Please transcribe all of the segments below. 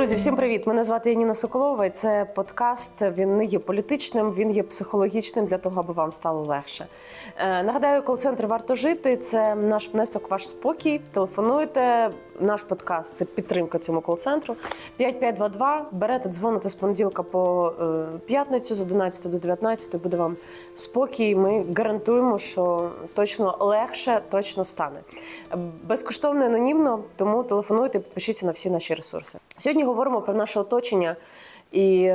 Друзі, всім привіт! Мене звати Яніна Соколова. і Це подкаст. Він не є політичним, він є психологічним для того, аби вам стало легше. Е, нагадаю, кол-центр варто жити. Це наш внесок, ваш спокій. Телефонуйте. Наш подкаст це підтримка цьому кол-центру. 5522. Берете, дзвоните з понеділка по е, п'ятницю з 11 до 19. Буде вам спокій. Ми гарантуємо, що точно легше, точно стане. Безкоштовно анонімно, тому телефонуйте, підпишіться на всі наші ресурси. Сьогодні говоримо про наше оточення, і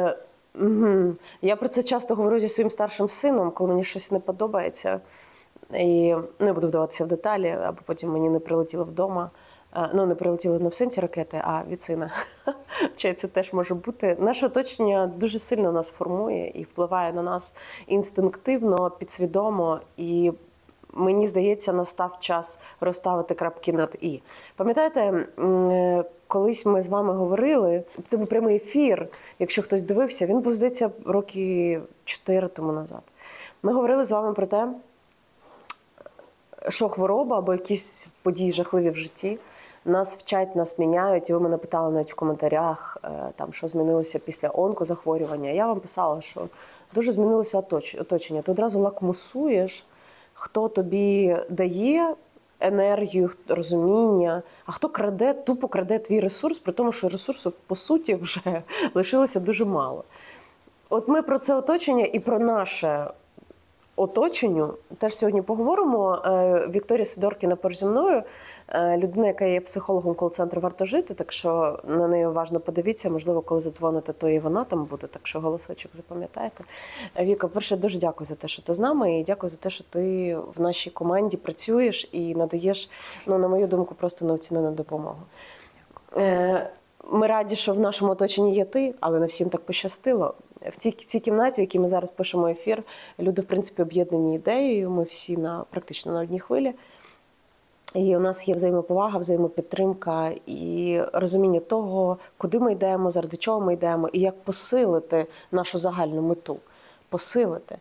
угу, я про це часто говорю зі своїм старшим сином, коли мені щось не подобається. І не буду вдаватися в деталі, аби потім мені не прилетіло вдома. Ну, не прилетіли не в сенсі ракети, а від сина. Чи це теж може бути. Наше оточення дуже сильно нас формує і впливає на нас інстинктивно, підсвідомо. І мені здається, настав час розставити крапки над і. Пам'ятаєте, е, колись ми з вами говорили, це був прямий ефір. Якщо хтось дивився, він був здається роки 4 тому назад. Ми говорили з вами про те, що хвороба або якісь події жахливі в житті нас вчать, нас міняють. І ви мене питали навіть в коментарях, е, там що змінилося після онкозахворювання. Я вам писала, що дуже змінилося оточення. Ти одразу лакмусуєш, хто тобі дає енергію, розуміння, а хто краде, тупо краде твій ресурс, при тому, що ресурсу по суті вже лишилося дуже мало. От ми про це оточення і про наше оточенню теж сьогодні поговоримо. Е, Вікторія Сидоркіна зі мною, людина, яка є психологом кол-центру варто жити. Так що на неї уважно подивіться. Можливо, коли задзвоните, то і вона там буде. Так що голосочок запам'ятаєте. Е, Віка, перше, дуже дякую за те, що ти з нами, і дякую за те, що ти в нашій команді працюєш і надаєш, ну на мою думку, просто неоцінену допомогу. Е, Ми раді, що в нашому оточенні є ти, але не всім так пощастило. В цій, цій кімнаті, в якій ми зараз пишемо ефір, люди, в принципі, об'єднані ідеєю. Ми всі на практично на одній хвилі. І у нас є взаємоповага, взаємопідтримка і розуміння того, куди ми йдемо, заради чого ми йдемо, і як посилити нашу загальну мету. Посилити.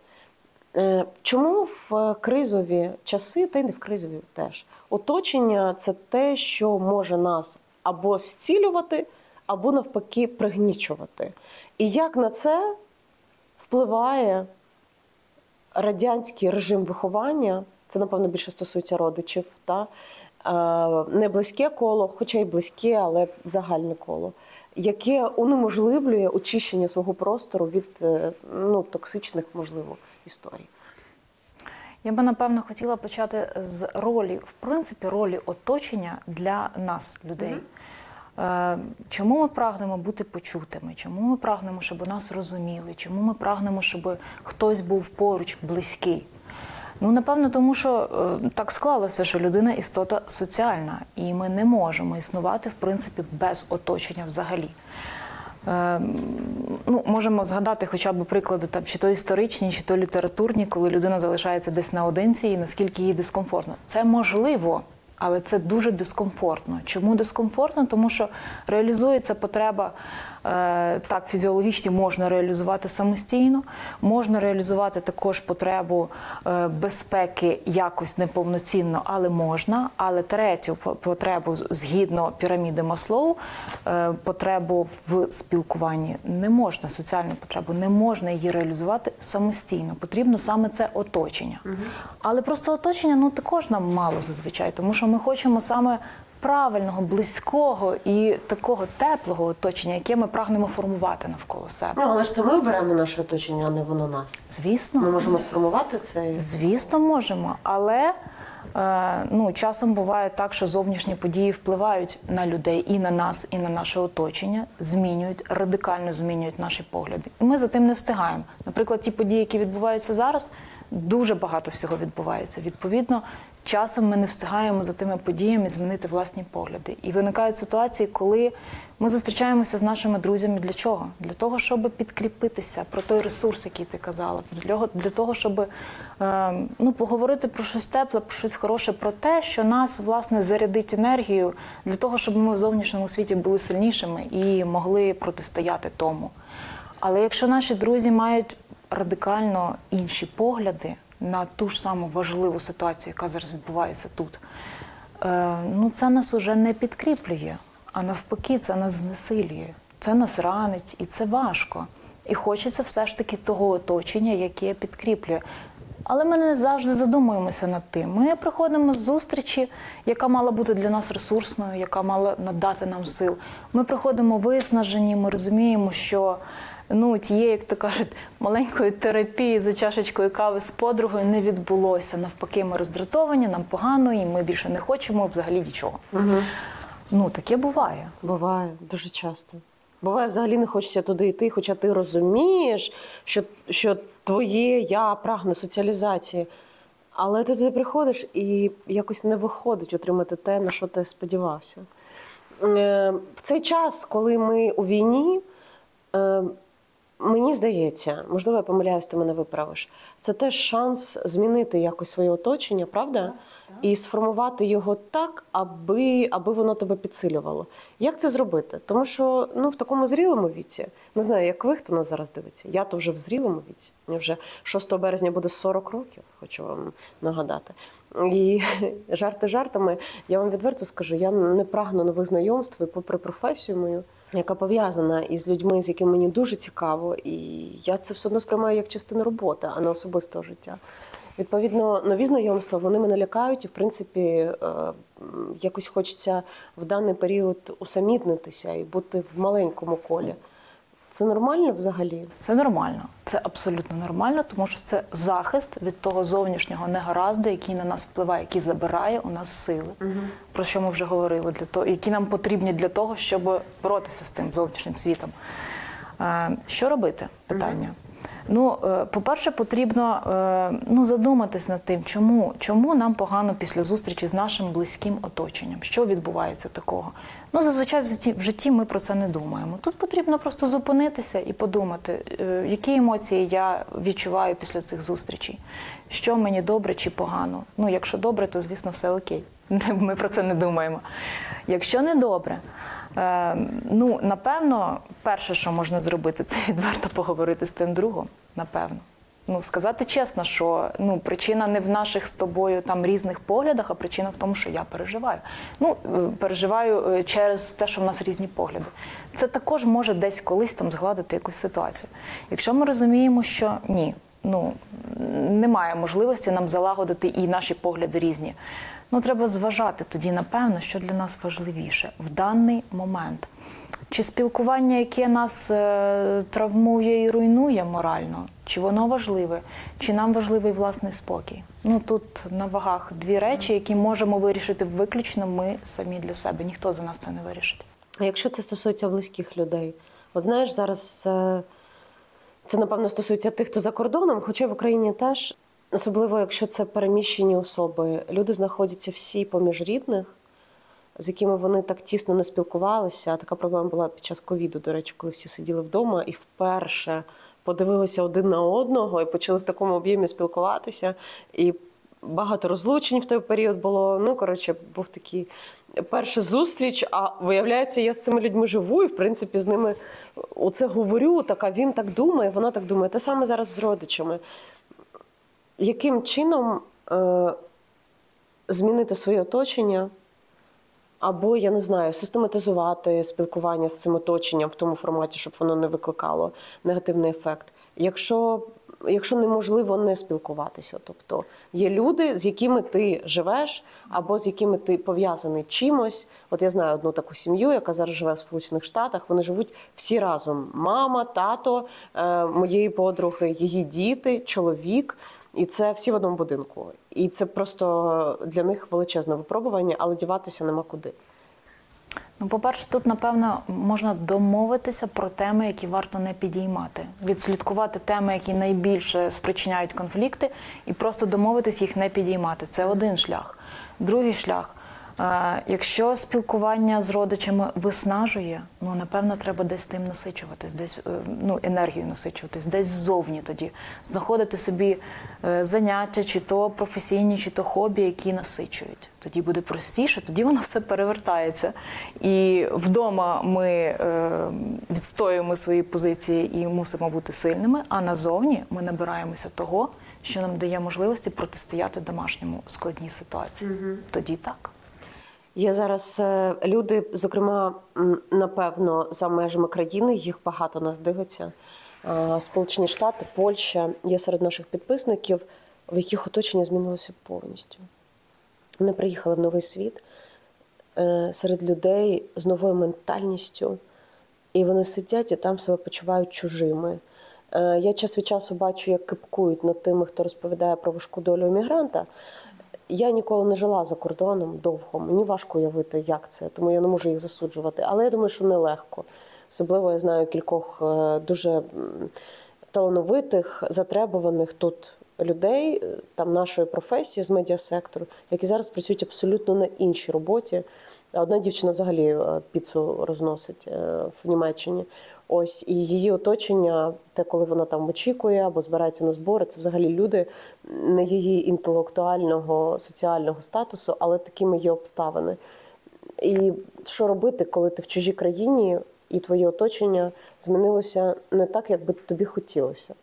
Е, Чому в кризові часи, та й не в кризові теж, оточення це те, що може нас або зцілювати, або навпаки пригнічувати. І як на це впливає радянський режим виховання, це, напевно, більше стосується родичів, та? е, не близьке коло, хоча й близьке, але загальне коло, яке унеможливлює очищення свого простору від е, ну, токсичних, можливо, історій. Я би напевно хотіла почати з ролі, в принципі, ролі оточення для нас, людей. Е, Чому ми прагнемо бути почутими? Чому ми прагнемо, щоб нас розуміли? Чому ми прагнемо, щоб хтось був поруч, близький? Ну, напевно, тому що е, так склалося, що людина істота соціальна, і ми не можемо існувати, в принципі, без оточення взагалі. Е, ну, можемо згадати хоча б приклади там, чи то історичні, чи то літературні, коли людина залишається десь наодинці і наскільки їй дискомфортно. Це можливо, але це дуже дискомфортно. Чому дискомфортно? Тому що реалізується потреба. Е, Так, фізіологічні можна реалізувати самостійно, можна реалізувати також потребу е, безпеки якось неповноцінно, але можна. Але третю по- потребу згідно піраміди Маслоу, е, потребу в спілкуванні не можна, соціальну потребу не можна її реалізувати самостійно. Потрібно саме це оточення. Але просто оточення ну також нам мало зазвичай, тому що ми хочемо саме правильного, близького і такого теплого оточення, яке ми прагнемо формувати навколо себе. Ну, але ж це ми оберемо наше оточення, а не воно нас. Звісно, Ми можемо сформувати це. Звісно, можемо, але е, ну, часом буває так, що зовнішні події впливають на людей і на нас, і на наше оточення, змінюють, радикально змінюють наші погляди. І ми за тим не встигаємо. Наприклад, ті події, які відбуваються зараз, дуже багато всього відбувається. Відповідно, часом ми не встигаємо за тими подіями змінити власні погляди. І виникають ситуації, коли ми зустрічаємося з нашими друзями для чого? Для того, щоб підкріпитися про той ресурс, який ти казала, для того, щоб е, ну, поговорити про щось тепле, про щось хороше, про те, що нас власне зарядить енергію для того, щоб ми в зовнішньому світі були сильнішими і могли протистояти тому. Але якщо наші друзі мають радикально інші погляди на ту ж саму важливу ситуацію, яка зараз відбувається тут, е, ну це нас уже не підкріплює, а навпаки, це нас знесилює. це нас ранить, і це важко. І хочеться все ж таки того оточення, яке підкріплює. Але ми не завжди задумуємося над тим. Ми приходимо з зустрічі, яка мала бути для нас ресурсною, яка мала надати нам сил. Ми приходимо виснажені, ми розуміємо, що ну, тієї, як то кажуть, маленької терапії за чашечкою кави з подругою не відбулося. Навпаки, ми роздратовані, нам погано, і ми більше не хочемо взагалі нічого. Ну, таке буває. Буває дуже часто. Буває, взагалі не хочеться туди йти, хоча ти розумієш, що, що твоє я прагне соціалізації. Але ти туди приходиш і якось не виходить отримати те, на що ти сподівався. Е, В цей час, коли ми у війні, е, мені здається, можливо, я помиляюсь, ти мене виправиш. Це теж шанс змінити якось своє оточення, правда? І сформувати його так, аби, аби воно тебе підсилювало. Як це зробити? Тому що ну, в такому зрілому віці, не знаю, як ви, хто нас зараз дивиться. Я то вже в зрілому віці. Мені вже 6 березня буде 40 років, хочу вам нагадати. І жарти жартами, я вам відверто скажу, я не прагну нових знайомств, і попри професію мою, яка пов'язана із людьми, з якими мені дуже цікаво, і я це все одно сприймаю як частину роботи, а не особистого життя. Відповідно, нові знайомства вони мене лякають, і в принципі е, якось хочеться в даний період усамітнитися і бути в маленькому колі. Це нормально взагалі? Це нормально, це абсолютно нормально, тому що це захист від того зовнішнього негаразду, який на нас впливає, який забирає у нас сили. Про що ми вже говорили, для того, які нам потрібні для того, щоб боротися з тим зовнішнім світом. Е, Що робити? Питання. Ну, е, по-перше, потрібно е, ну, задуматись над тим, чому, чому нам погано після зустрічі з нашим близьким оточенням, що відбувається такого. Ну, зазвичай в житті, ми про це не думаємо. Тут потрібно просто зупинитися і подумати, е, які емоції я відчуваю після цих зустрічей, що мені добре чи погано. Ну, якщо добре, то звісно все окей. Ми про це не думаємо. Якщо не добре, Е, ну, напевно, перше, що можна зробити, це відверто поговорити з тим другом. Напевно. Ну, сказати чесно, що ну, причина не в наших з тобою там різних поглядах, а причина в тому, що я переживаю. Ну, е, переживаю е, через те, що в нас різні погляди. Це також може десь колись там згладити якусь ситуацію. Якщо ми розуміємо, що ні, ну немає можливості нам залагодити і наші погляди різні. Ну, треба зважати тоді, напевно, що для нас важливіше в даний момент. Чи спілкування, яке нас е, травмує і руйнує морально, чи воно важливе, чи нам важливий власний спокій? Ну тут на вагах дві речі, які можемо вирішити виключно ми самі для себе. Ніхто за нас це не вирішить. А якщо це стосується близьких людей? От знаєш, зараз е, це напевно стосується тих, хто за кордоном, хоча в Україні теж, особливо якщо це переміщені особи, люди знаходяться всі поміж рідних, з якими вони так тісно не спілкувалися. Така проблема була під час ковіду, до речі, коли всі сиділи вдома і вперше подивилися один на одного і почали в такому об'ємі спілкуватися. І багато розлучень в той період було. Ну, коротше, був такий перша зустріч, а виявляється, я з цими людьми живу, і в принципі з ними оце говорю. Так, а він так думає, вона так думає. Те саме зараз з родичами. Яким чином е, змінити своє оточення? Або, я не знаю, систематизувати спілкування з цим оточенням в тому форматі, щоб воно не викликало негативний ефект. Якщо, якщо неможливо не спілкуватися, тобто є люди, з якими ти живеш, або з якими ти пов'язаний чимось. От я знаю одну таку сім'ю, яка зараз живе в Сполучених Штатах. Вони живуть всі разом: мама, тато, е, моєї подруги, її діти, чоловік. І це всі в одному будинку. І це просто для них величезне випробування, але діватися нема куди. Ну, по-перше, тут, напевно, можна домовитися про теми, які варто не підіймати, відслідкувати теми, які найбільше спричиняють конфлікти, і просто домовитись їх не підіймати. Це один шлях. Другий шлях. Якщо спілкування з родичами виснажує, ну напевно треба десь тим насичуватись, десь е, ну, енергію насичуватись, десь ззовні тоді знаходити собі е, заняття, чи то професійні, чи то хобі, які насичують. Тоді буде простіше, тоді воно все перевертається. І вдома ми е, відстоюємо свої позиції і мусимо бути сильними. А назовні ми набираємося того, що нам дає можливості протистояти домашньому складній ситуації. Тоді так. Є зараз е, люди, зокрема, напевно, за межами країни, їх багато нас дивиться. Сполучені Штати, Польща є серед наших підписників, в яких оточення змінилося повністю. Вони приїхали в новий світ е, серед людей з новою ментальністю, і вони сидять і там себе почувають чужими. Е, Я час від часу бачу, як кипкують над тими, хто розповідає про важку долю емігранта. Я ніколи не жила за кордоном довго. Мені важко уявити, як це, тому я не можу їх засуджувати. Але я думаю, що нелегко. Особливо я знаю кількох е, дуже талановитих, затребуваних тут людей, е, там нашої професії з медіасектору, які зараз працюють абсолютно на іншій роботі. Одна дівчина взагалі е, піцу розносить в Німеччині. Ось і її оточення, те, коли вона там очікує або збирається на збори, це взагалі люди не її інтелектуального соціального статусу, але такими є обставини. І що робити, коли ти в чужій країні і твоє оточення змінилося не так, як би тобі хотілося?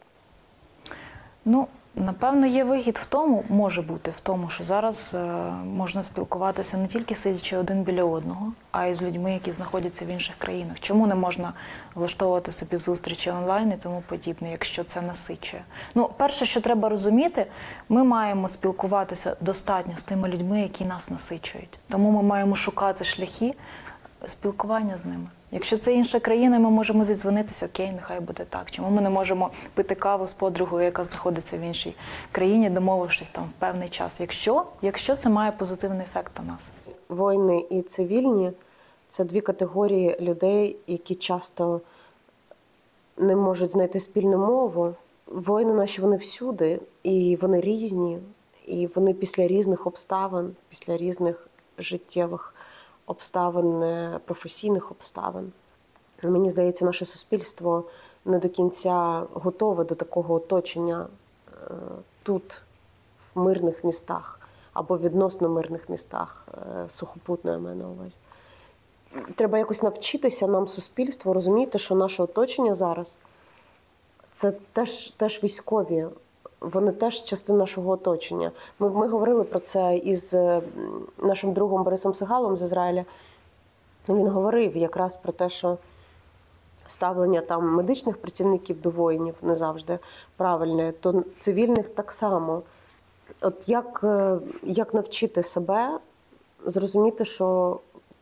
Ну, напевно, є вигід в тому, може бути в тому, що зараз е, можна спілкуватися не тільки сидячи один біля одного, а й з людьми, які знаходяться в інших країнах. Чому не можна влаштовувати собі зустрічі онлайн і тому подібне, якщо це насичує? Ну, перше, що треба розуміти, ми маємо спілкуватися достатньо з тими людьми, які нас насичують. Тому ми маємо шукати шляхи спілкування з ними. Якщо це інша країна, ми можемо зідзвонитися, окей, нехай буде так. Чому ми не можемо пити каву з подругою, яка знаходиться в іншій країні, домовившись там в певний час? Якщо, якщо це має позитивний ефект на нас. Воїни і цивільні це дві категорії людей, які часто не можуть знайти спільну мову. Воїни наші вони всюди, і вони різні, і вони після різних обставин, після різних життєвих обставин, професійних обставин. Мені здається, наше суспільство не до кінця готове до такого оточення е, тут, в мирних містах або відносно мирних містах е, сухопутної маю на увазі. Треба якось навчитися нам, суспільству, розуміти, що наше оточення зараз це теж, теж військові. Вони теж частина нашого оточення. Ми, ми говорили про це із е, нашим другом Борисом Сигалом з Ізраїля. Він говорив якраз про те, що ставлення там медичних працівників до воїнів не завжди правильне, то цивільних так само. От як, е, як навчити себе зрозуміти, що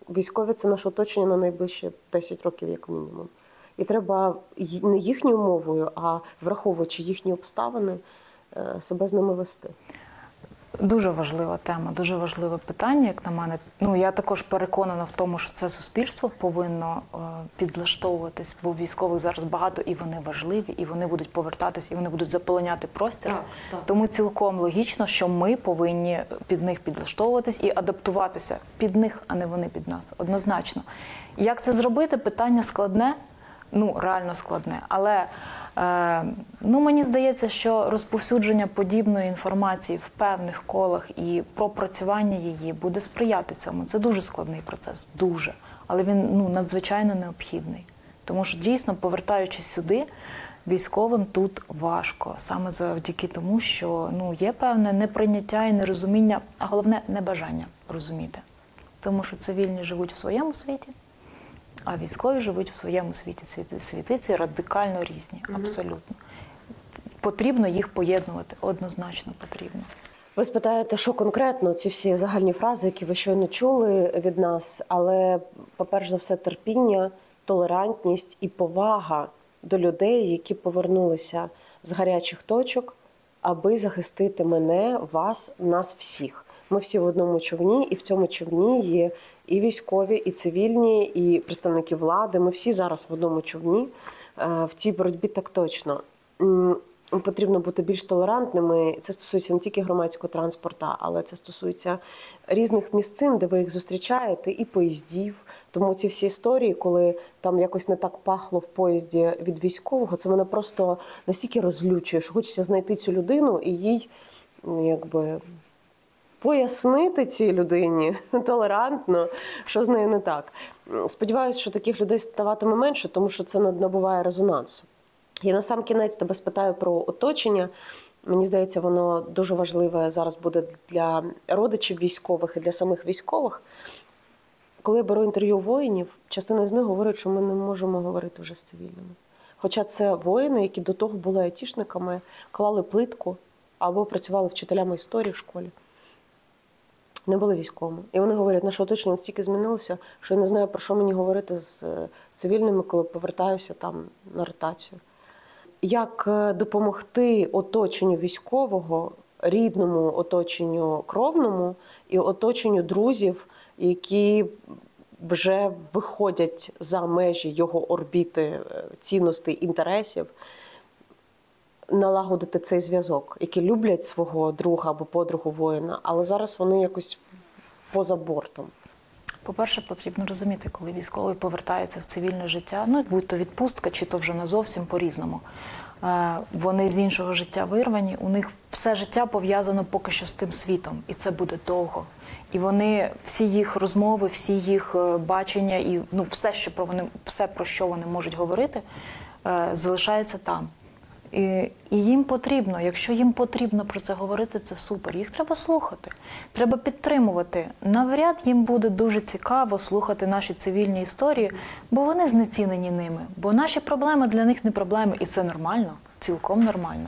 військові це наше оточення на найближчі 10 років, як мінімум. І треба не їхньою мовою, а враховуючи їхні обставини, себе з ними вести. Дуже важлива тема, дуже важливе питання, як на мене. Ну я також переконана в тому, що це суспільство повинно е, підлаштовуватись, бо військових зараз багато і вони важливі, і вони будуть повертатись, і вони будуть заполоняти простір. Так, так. Тому цілком логічно, що ми повинні під них підлаштовуватись і адаптуватися під них, а не вони під нас. Однозначно. Як це зробити? Питання складне, ну реально складне. Але е, ну, мені здається, що розповсюдження подібної інформації в певних колах і пропрацювання її буде сприяти цьому. Це дуже складний процес, дуже. Але він ну, надзвичайно необхідний. Тому що дійсно, повертаючись сюди, військовим тут важко, саме завдяки тому, що ну, є певне неприйняття і нерозуміння, а головне небажання розуміти. Тому що цивільні живуть в своєму світі, а військові живуть в своєму світі. Світи, світи радикально різні, абсолютно. Потрібно їх поєднувати, однозначно потрібно. Ви спитаєте, що конкретно ці всі загальні фрази, які ви щойно чули від нас, але, по-перше за все, терпіння, толерантність і повага до людей, які повернулися з гарячих точок, аби захистити мене, вас, нас всіх. Ми всі в одному човні, і в цьому човні є і військові, і цивільні, і представники влади. Ми всі зараз в одному човні. Е, В цій боротьбі так точно. Потрібно бути більш толерантними. Це стосується не тільки громадського транспорту, але це стосується різних місцин, де ви їх зустрічаєте, і поїздів. Тому ці всі історії, коли там якось не так пахло в поїзді від військового, це мене просто настільки розлючує, що хочеться знайти цю людину і їй якби пояснити цій людині толерантно, що з нею не так. Сподіваюся, що таких людей ставатиме менше, тому що це набуває резонансу. І на сам кінець тебе спитаю про оточення. Мені здається, воно дуже важливе зараз буде для родичів військових і для самих військових. коли я беру інтерв'ю воїнів, частина з них говорить, що ми не можемо говорити вже з цивільними. Хоча це воїни, які до того були айтішниками, клали плитку або працювали вчителями історії в школі. Не були військовими. І вони говорять, наше оточення настільки змінилося, що я не знаю, про що мені говорити з е, цивільними, коли повертаюся там на ротацію. Як е, допомогти оточенню військового, рідному оточенню кровному і оточенню друзів, які вже виходять за межі його орбіти е, цінностей, інтересів, налагодити цей зв'язок, які люблять свого друга або подругу воїна, але зараз вони якось поза бортом. По-перше, потрібно розуміти, коли військовий повертається в цивільне життя, ну будь то відпустка, чи то вже не зовсім по-різному. Е, Вони з іншого життя вирвані, у них все життя пов'язано поки що з тим світом, і це буде довго. І вони всі їх розмови, всі їх е, бачення і ну все, що про вони, все про що вони можуть говорити, е, залишається там. І, і їм потрібно, якщо їм потрібно про це говорити, це супер. Їх треба слухати, треба підтримувати. Навряд їм буде дуже цікаво слухати наші цивільні історії, бо вони знецінені ними. Бо наші проблеми для них не проблеми, і це нормально, цілком нормально.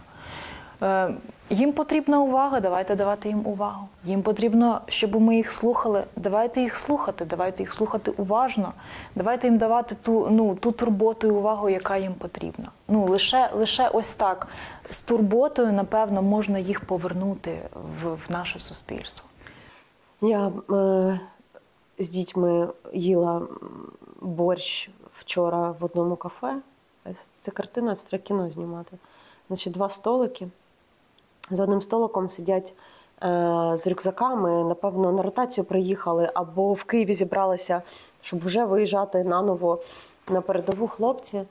Е, їм потрібна увага, давайте давати їм увагу. Їм потрібно, щоб ми їх слухали. Давайте їх слухати, давайте їх слухати уважно. Давайте їм давати ту, ну, ту турботу і увагу, яка їм потрібна. Ну лише, лише ось так з турботою, напевно, можна їх повернути в, в наше суспільство. Я е, з дітьми їла борщ вчора в одному кафе. Це картина, це треба кіно знімати. Значить, два столики. За одним столиком сидять е, з рюкзаками, напевно, на ротацію приїхали або в Києві зібралися, щоб вже виїжджати наново на передову хлопці.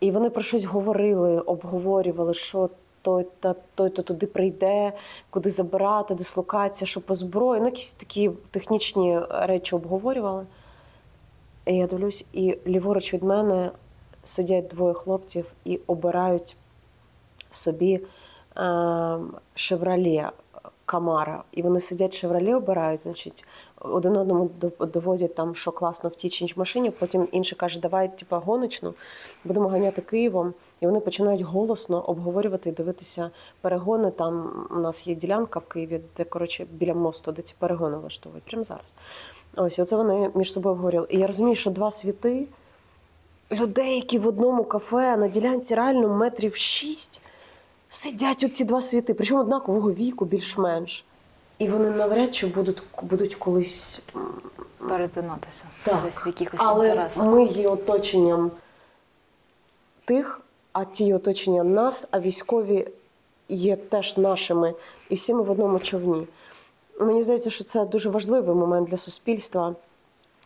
І вони про щось говорили, обговорювали, що той та той то туди прийде, куди забирати, дислокація, що по зброї. Ну, якісь такі технічні речі обговорювали. І я дивлюсь, і ліворуч від мене сидять двоє хлопців і обирають собі шевроле Камара. І вони сидять шевроле обирають, значить, один одному доводять там, що класно в тій чи іншій машині. Потім інший каже, давай типа гоночну, будемо ганяти Києвом. І вони починають голосно обговорювати і дивитися перегони. Там у нас є ділянка в Києві, де коротше біля мосту, де ці перегони влаштовують прямо зараз. Ось, і оце вони між собою обговорювали. І я розумію, що два світи людей, які в одному кафе на ділянці реально метрів шість, сидять оці два світи, причому однакового віку, більш-менш. І вони навряд чи будуть, будуть колись Перетинатися так. десь в якихось Але інтересах. ми є оточенням тих, а ті оточення нас, а військові є теж нашими, і всі ми в одному човні. Мені здається, що це дуже важливий момент для суспільства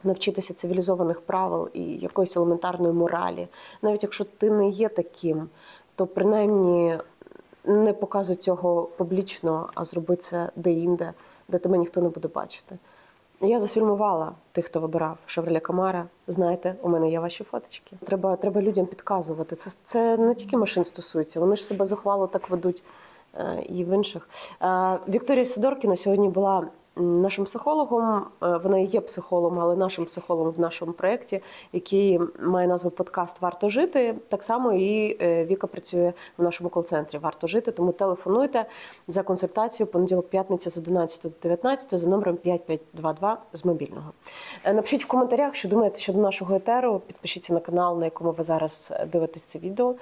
навчитися цивілізованих правил і якоїсь елементарної моралі. Навіть якщо ти не є таким, то принаймні не показуй цього публічно, а зроби це де-інде, де тебе ніхто не буде бачити. Я зафільмувала тих, хто вибирав Шевреля Камара. Знаєте, у мене є ваші фоточки. Треба, треба людям підказувати. Це, це не тільки машин стосується, вони ж себе зухвало так ведуть е, і в інших. Е, Вікторія Сидоркіна сьогодні була нашим психологом. Е, Вона є психологом, але нашим психологом в нашому проєкті, який має назву подкаст Варто жити. Так само і е, Віка працює в нашому кол-центрі Варто жити. Тому телефонуйте за консультацію понеділок, п'ятниця з 11 до 19 за номером 5522 з мобільного. Е, Напишіть в коментарях, що думаєте щодо нашого етеру. Підпишіться на канал, на якому ви зараз дивитесь це відео.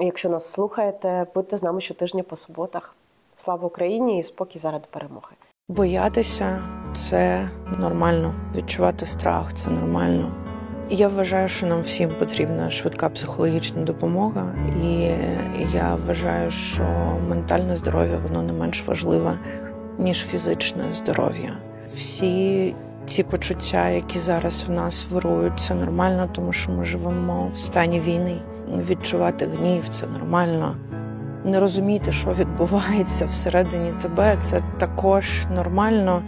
Якщо нас слухаєте, будьте з нами щотижня по суботах. Слава Україні і спокій заради перемоги. Боятися це нормально. Відчувати страх це нормально. Я вважаю, що нам всім потрібна швидка психологічна допомога, і я вважаю, що ментальне здоров'я воно не менш важливе, ніж фізичне здоров'я. Всі ці почуття, які зараз в нас вирують, це нормально, тому що ми живемо в стані війни. Відчувати гнів це нормально не розуміти, що відбувається всередині тебе, це також нормально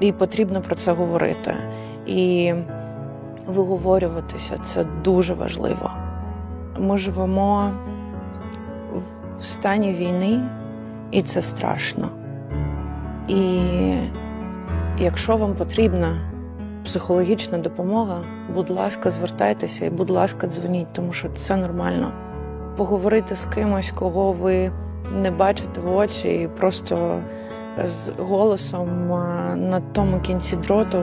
і потрібно про це говорити. І виговорюватися це дуже важливо. Ми живемо в стані війни, і це страшно. І якщо вам потрібна психологічна допомога, будь ласка, звертайтеся і будь ласка, дзвоніть, тому що це нормально. Поговорити з кимось, кого ви не бачите в очі, і просто з голосом на тому кінці дроту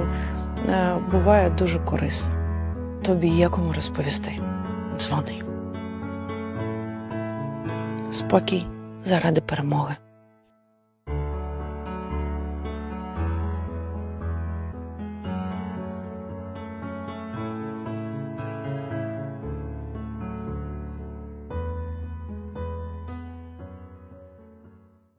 е, буває дуже корисно. Тобі є кому розповісти. Дзвони. Спокій заради перемоги.